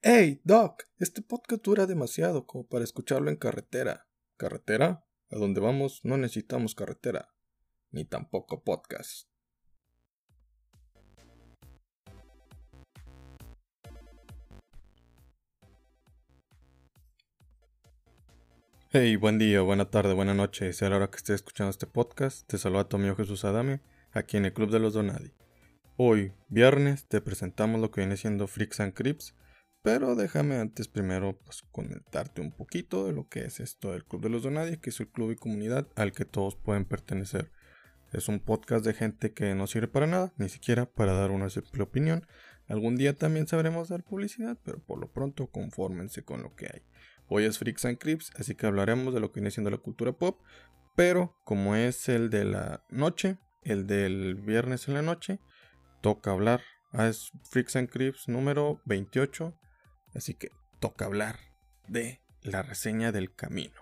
Hey, Doc, este podcast dura demasiado como para escucharlo en carretera. ¿Carretera? A donde vamos no necesitamos carretera, ni tampoco podcast. Hey, buen día, buena tarde, buena noche, sea la hora que estés escuchando este podcast, te saluda tu amigo Jesús Adame, aquí en el Club de los Donadi. Hoy, viernes, te presentamos lo que viene siendo Freaks and Crips, pero déjame antes primero pues, comentarte un poquito de lo que es esto del Club de los Donadi, que es el club y comunidad al que todos pueden pertenecer. Es un podcast de gente que no sirve para nada, ni siquiera para dar una simple opinión. Algún día también sabremos dar publicidad, pero por lo pronto confórmense con lo que hay. Hoy es Freaks and Crips, así que hablaremos de lo que viene siendo la cultura pop, pero como es el de la noche, el del viernes en la noche, toca hablar. Ah, es Freaks and Crips número 28, así que toca hablar de la reseña del camino.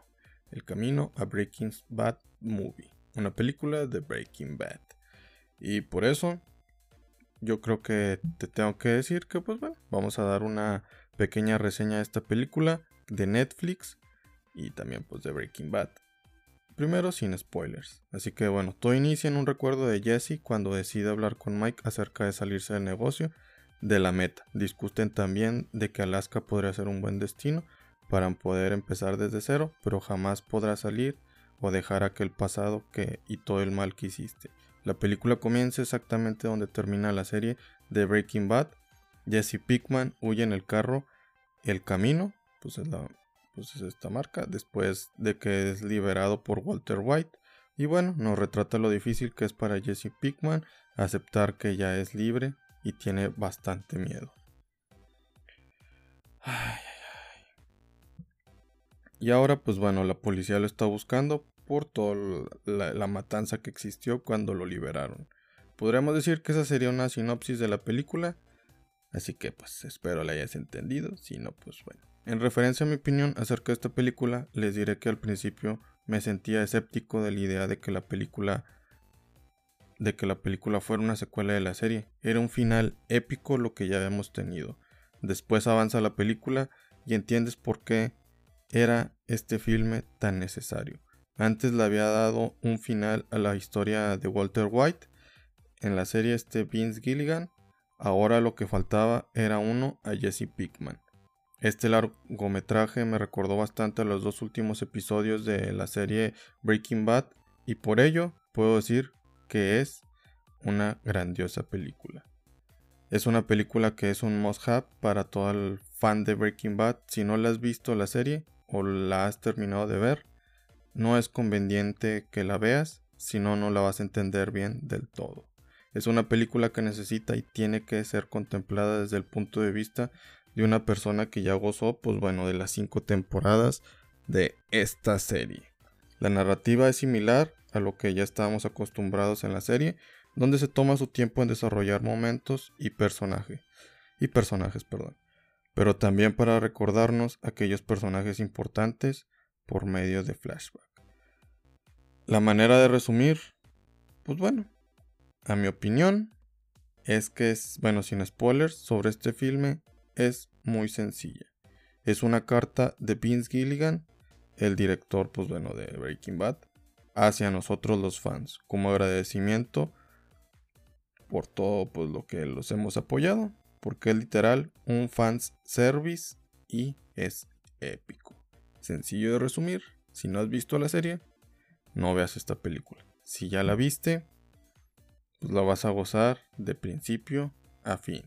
El camino a Breaking Bad Movie, una película de Breaking Bad. Y por eso yo creo que te tengo que decir que pues bueno, vamos a dar una pequeña reseña de esta película de Netflix y también pues de Breaking Bad. Primero sin spoilers. Así que bueno, todo inicia en un recuerdo de Jesse cuando decide hablar con Mike acerca de salirse del negocio de la meta. Discuten también de que Alaska podría ser un buen destino para poder empezar desde cero, pero jamás podrá salir o dejar aquel pasado que y todo el mal que hiciste. La película comienza exactamente donde termina la serie de Breaking Bad. Jesse Pickman huye en el carro El Camino pues es, la, pues es esta marca, después de que es liberado por Walter White. Y bueno, nos retrata lo difícil que es para Jesse Pickman aceptar que ya es libre y tiene bastante miedo. Y ahora, pues bueno, la policía lo está buscando por toda la, la, matanza que existió cuando lo liberaron. Podríamos decir que esa sería una sinopsis de la película. Así que pues espero la hayas entendido. Si no, pues bueno. En referencia a mi opinión acerca de esta película, les diré que al principio me sentía escéptico de la idea de que la película de que la película fuera una secuela de la serie. Era un final épico lo que ya habíamos tenido. Después avanza la película y entiendes por qué era este filme tan necesario. Antes le había dado un final a la historia de Walter White en la serie este Vince Gilligan. Ahora lo que faltaba era uno a Jesse Pickman. Este largometraje me recordó bastante a los dos últimos episodios de la serie Breaking Bad y por ello puedo decir que es una grandiosa película. Es una película que es un must-have para todo el fan de Breaking Bad. Si no la has visto la serie o la has terminado de ver, no es conveniente que la veas, si no, no la vas a entender bien del todo. Es una película que necesita y tiene que ser contemplada desde el punto de vista de una persona que ya gozó, pues bueno, de las cinco temporadas de esta serie. La narrativa es similar a lo que ya estábamos acostumbrados en la serie, donde se toma su tiempo en desarrollar momentos y personajes, y personajes, perdón, pero también para recordarnos aquellos personajes importantes por medio de flashback. La manera de resumir, pues bueno, a mi opinión, es que es, bueno, sin spoilers, sobre este filme es muy sencilla. Es una carta de Vince Gilligan, el director, pues bueno, de Breaking Bad, hacia nosotros los fans, como agradecimiento por todo pues, lo que los hemos apoyado, porque es literal un fans service y es épico. Sencillo de resumir, si no has visto la serie, no veas esta película. Si ya la viste, pues la vas a gozar de principio a fin.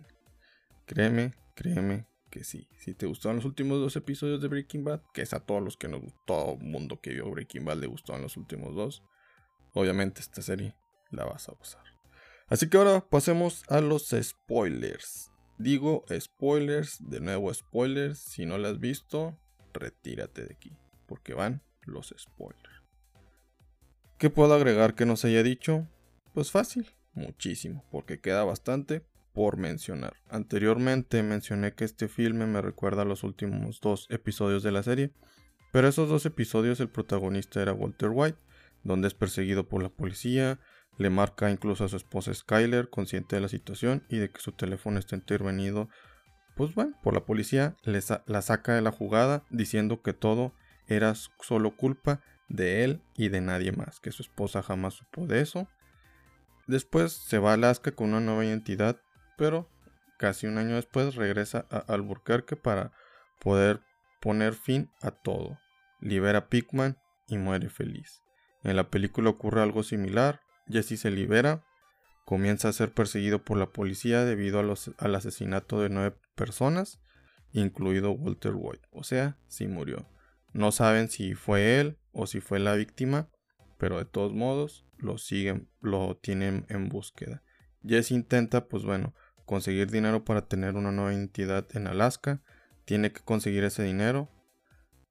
Créeme Créeme que sí. Si te gustaron los últimos dos episodios de Breaking Bad, que es a todos los que nos todo mundo que vio Breaking Bad le gustaron los últimos dos, obviamente esta serie la vas a gozar. Así que ahora pasemos a los spoilers. Digo spoilers, de nuevo spoilers. Si no lo has visto, retírate de aquí, porque van los spoilers. ¿Qué puedo agregar que no se haya dicho? Pues fácil, muchísimo, porque queda bastante, por mencionar. Anteriormente mencioné que este filme me recuerda a los últimos dos episodios de la serie, pero esos dos episodios el protagonista era Walter White, donde es perseguido por la policía, le marca incluso a su esposa Skyler, consciente de la situación y de que su teléfono está intervenido pues bueno, por la policía la saca de la jugada diciendo que todo era solo culpa de él y de nadie más, que su esposa jamás supo de eso. Después se va a Alaska con una nueva identidad, pero casi un año después regresa a Albuquerque para poder poner fin a todo. Libera a Pigman y muere feliz. En la película ocurre algo similar. Jesse se libera, comienza a ser perseguido por la policía debido al asesinato de nueve personas, incluido Walter White. O sea, sí murió. No saben si fue él o si fue la víctima, pero de todos modos lo siguen, lo tienen en búsqueda. Jesse intenta, pues bueno, conseguir dinero para tener una nueva identidad en Alaska. Tiene que conseguir ese dinero.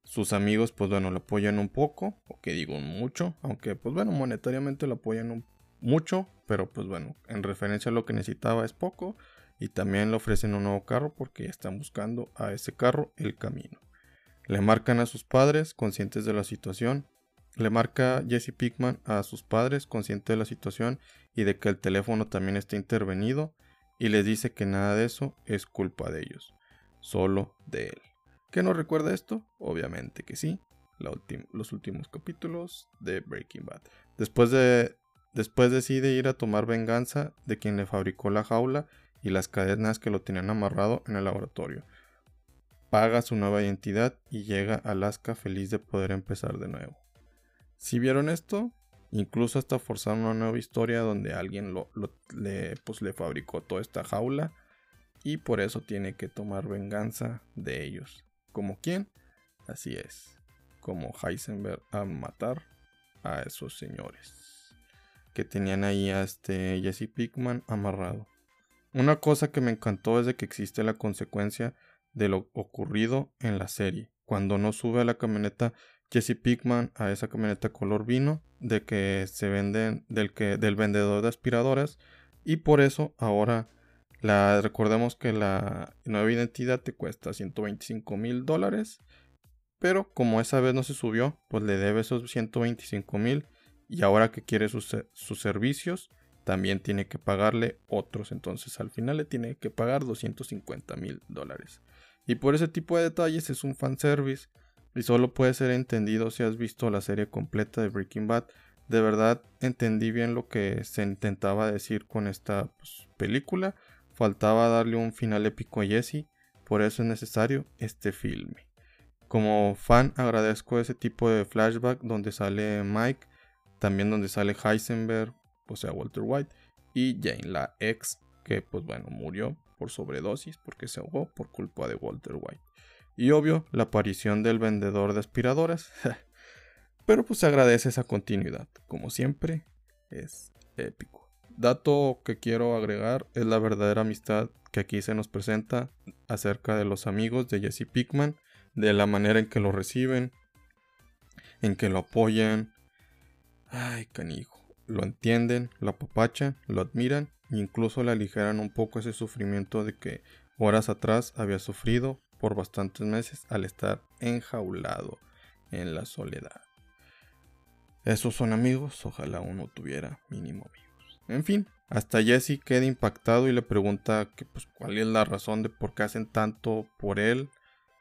Sus amigos, pues bueno, lo apoyan un poco, o que digo mucho, aunque pues bueno, monetariamente lo apoyan mucho, pero pues bueno, en referencia a lo que necesitaba es poco. Y también le ofrecen un nuevo carro porque ya están buscando a ese carro el camino. Le marcan a sus padres, conscientes de la situación. Le marca Jesse Pickman a sus padres, consciente de la situación y de que el teléfono también está intervenido, y les dice que nada de eso es culpa de ellos, solo de él. ¿Qué nos recuerda esto? Obviamente que sí, los últimos capítulos de Breaking Bad. Después, de, después decide ir a tomar venganza de quien le fabricó la jaula y las cadenas que lo tenían amarrado en el laboratorio paga su nueva identidad y llega a Alaska feliz de poder empezar de nuevo. Si vieron esto, incluso hasta forzaron una nueva historia donde alguien le, pues, le fabricó toda esta jaula y por eso tiene que tomar venganza de ellos. ¿Como quién? Así es, como Heisenberg a matar a esos señores que tenían ahí a este Jesse Pickman amarrado. Una cosa que me encantó es de que existe la consecuencia de lo ocurrido en la serie. Cuando no sube a la camioneta Jesse Pickman a esa camioneta color vino de que se venden del que del vendedor de aspiradoras y por eso ahora la recordemos que la nueva identidad te cuesta 125 mil dólares pero como esa vez no se subió pues le debe esos 125 mil y ahora que quiere sus, sus servicios también tiene que pagarle otros. Entonces al final le tiene que pagar 250 mil dólares. Y por ese tipo de detalles es un fanservice y solo puede ser entendido si has visto la serie completa de Breaking Bad. De verdad entendí bien lo que se intentaba decir con esta pues, película. Faltaba darle un final épico a Jesse, por eso es necesario este filme. Como fan agradezco ese tipo de flashback donde sale Mike, también donde sale Heisenberg, o sea Walter White, y Jane, la ex que pues bueno murió por sobredosis porque se ahogó por culpa de Walter White. Y obvio, la aparición del vendedor de aspiradoras. Pero pues se agradece esa continuidad. Como siempre, es épico. Dato que quiero agregar es la verdadera amistad que aquí se nos presenta acerca de los amigos de Jesse Pickman, de la manera en que lo reciben, en que lo apoyan. Ay, canijo. Lo entienden, lo apapachan, lo admiran incluso le aligeran un poco ese sufrimiento de que horas atrás había sufrido por bastantes meses al estar enjaulado en la soledad. Esos son amigos, ojalá uno tuviera mínimo amigos. En fin, hasta Jesse queda impactado y le pregunta que, pues, cuál es la razón de por qué hacen tanto por él.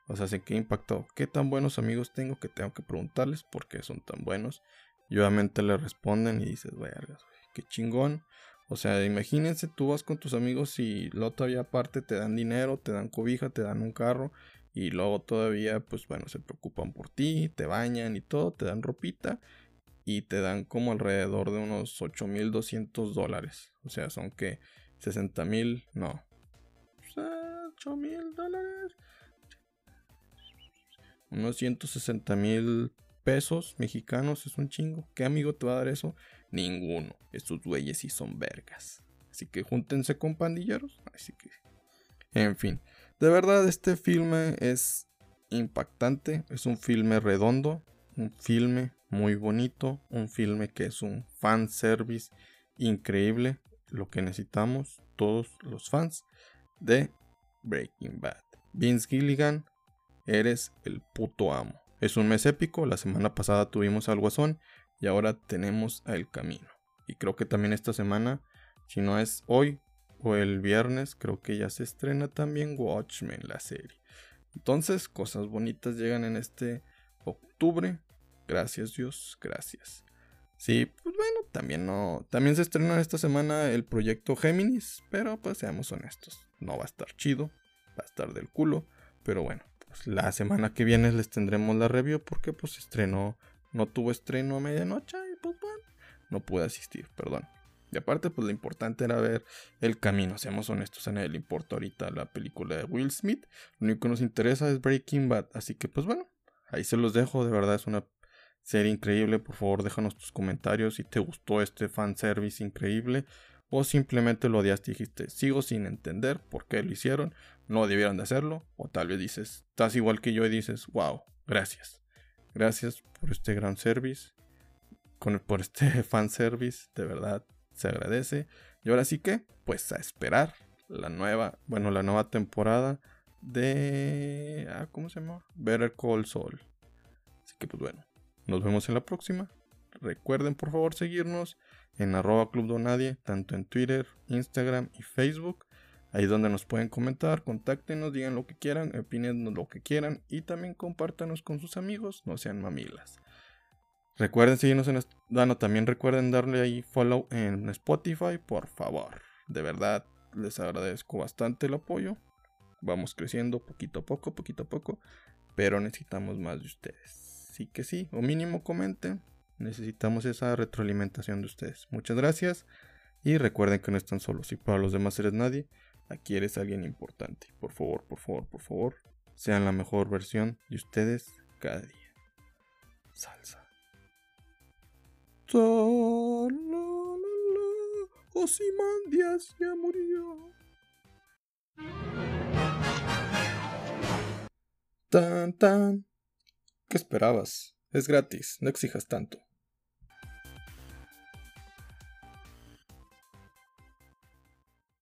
O sea, se queda impactado. ¿Qué tan buenos amigos tengo que tengo que preguntarles por qué son tan buenos? Y obviamente le responden y dices, vergas, qué chingón. O sea, imagínense, tú vas con tus amigos y luego todavía aparte te dan dinero, te dan cobija, te dan un carro y luego todavía, pues bueno, se preocupan por ti, te bañan y todo, te dan ropita y te dan como alrededor de unos 8200 dólares. O sea, son que 60 mil, no. 8 mil dólares. Unos 160 mil pesos mexicanos es un chingo. ¿Qué amigo te va a dar eso? Ninguno. Estos güeyes sí son vergas. Así que júntense con pandilleros. Así que. En fin. De verdad, este filme es impactante. Es un filme redondo. Un filme muy bonito. Un filme que es un fan service increíble. Lo que necesitamos todos los fans de Breaking Bad. Vince Gilligan, eres el puto amo. Es un mes épico. La semana pasada tuvimos al Guasón y ahora tenemos a El Camino. Y creo que también esta semana, si no es hoy, o el viernes creo que ya se estrena también Watchmen, la serie. Entonces, cosas bonitas llegan en este octubre. Gracias Dios, gracias. Sí, pues bueno, también no. También se estrena esta semana el proyecto Géminis, pero pues seamos honestos, no va a estar chido, va a estar del culo, pero bueno, pues la semana que viene les tendremos la review porque pues estrenó, no tuvo estreno a medianoche y pues bueno, no pude asistir, perdón. Y aparte, pues lo importante era ver el camino, seamos honestos, a nadie le importa ahorita la película de Will Smith, lo único que nos interesa es Breaking Bad, así que pues bueno, ahí se los dejo, de verdad es una serie increíble, por favor déjanos tus comentarios si te gustó este fanservice increíble o simplemente lo odiaste y dijiste, sigo sin entender por qué lo hicieron, no debieron de hacerlo, o tal vez dices, estás igual que yo y dices, wow, gracias, gracias por este gran service, por este fanservice, de verdad, se agradece. Y ahora sí que, pues a esperar la nueva, bueno, la nueva temporada de, ah, ¿cómo se llama? Better Call Saul. Así que pues bueno, nos vemos en la próxima. Recuerden por favor seguirnos en arroba club donadie, tanto en Twitter, Instagram y Facebook. Ahí donde nos pueden comentar, contáctenos, digan lo que quieran, opinen lo que quieran y también compártanos con sus amigos, no sean mamilas. Recuerden seguirnos en Dano, también recuerden darle ahí follow en Spotify, por favor. De verdad, les agradezco bastante el apoyo. Vamos creciendo poquito a poco, poquito a poco, pero necesitamos más de ustedes. Así que sí, o mínimo comenten. Necesitamos esa retroalimentación de ustedes. Muchas gracias. Y recuerden que no están solos. Si para los demás eres nadie, aquí eres alguien importante. Por favor, por favor, por favor. Sean la mejor versión de ustedes cada día. Salsa. Díaz ya murió. Tan tan. ¿Qué esperabas? Es gratis, no exijas tanto.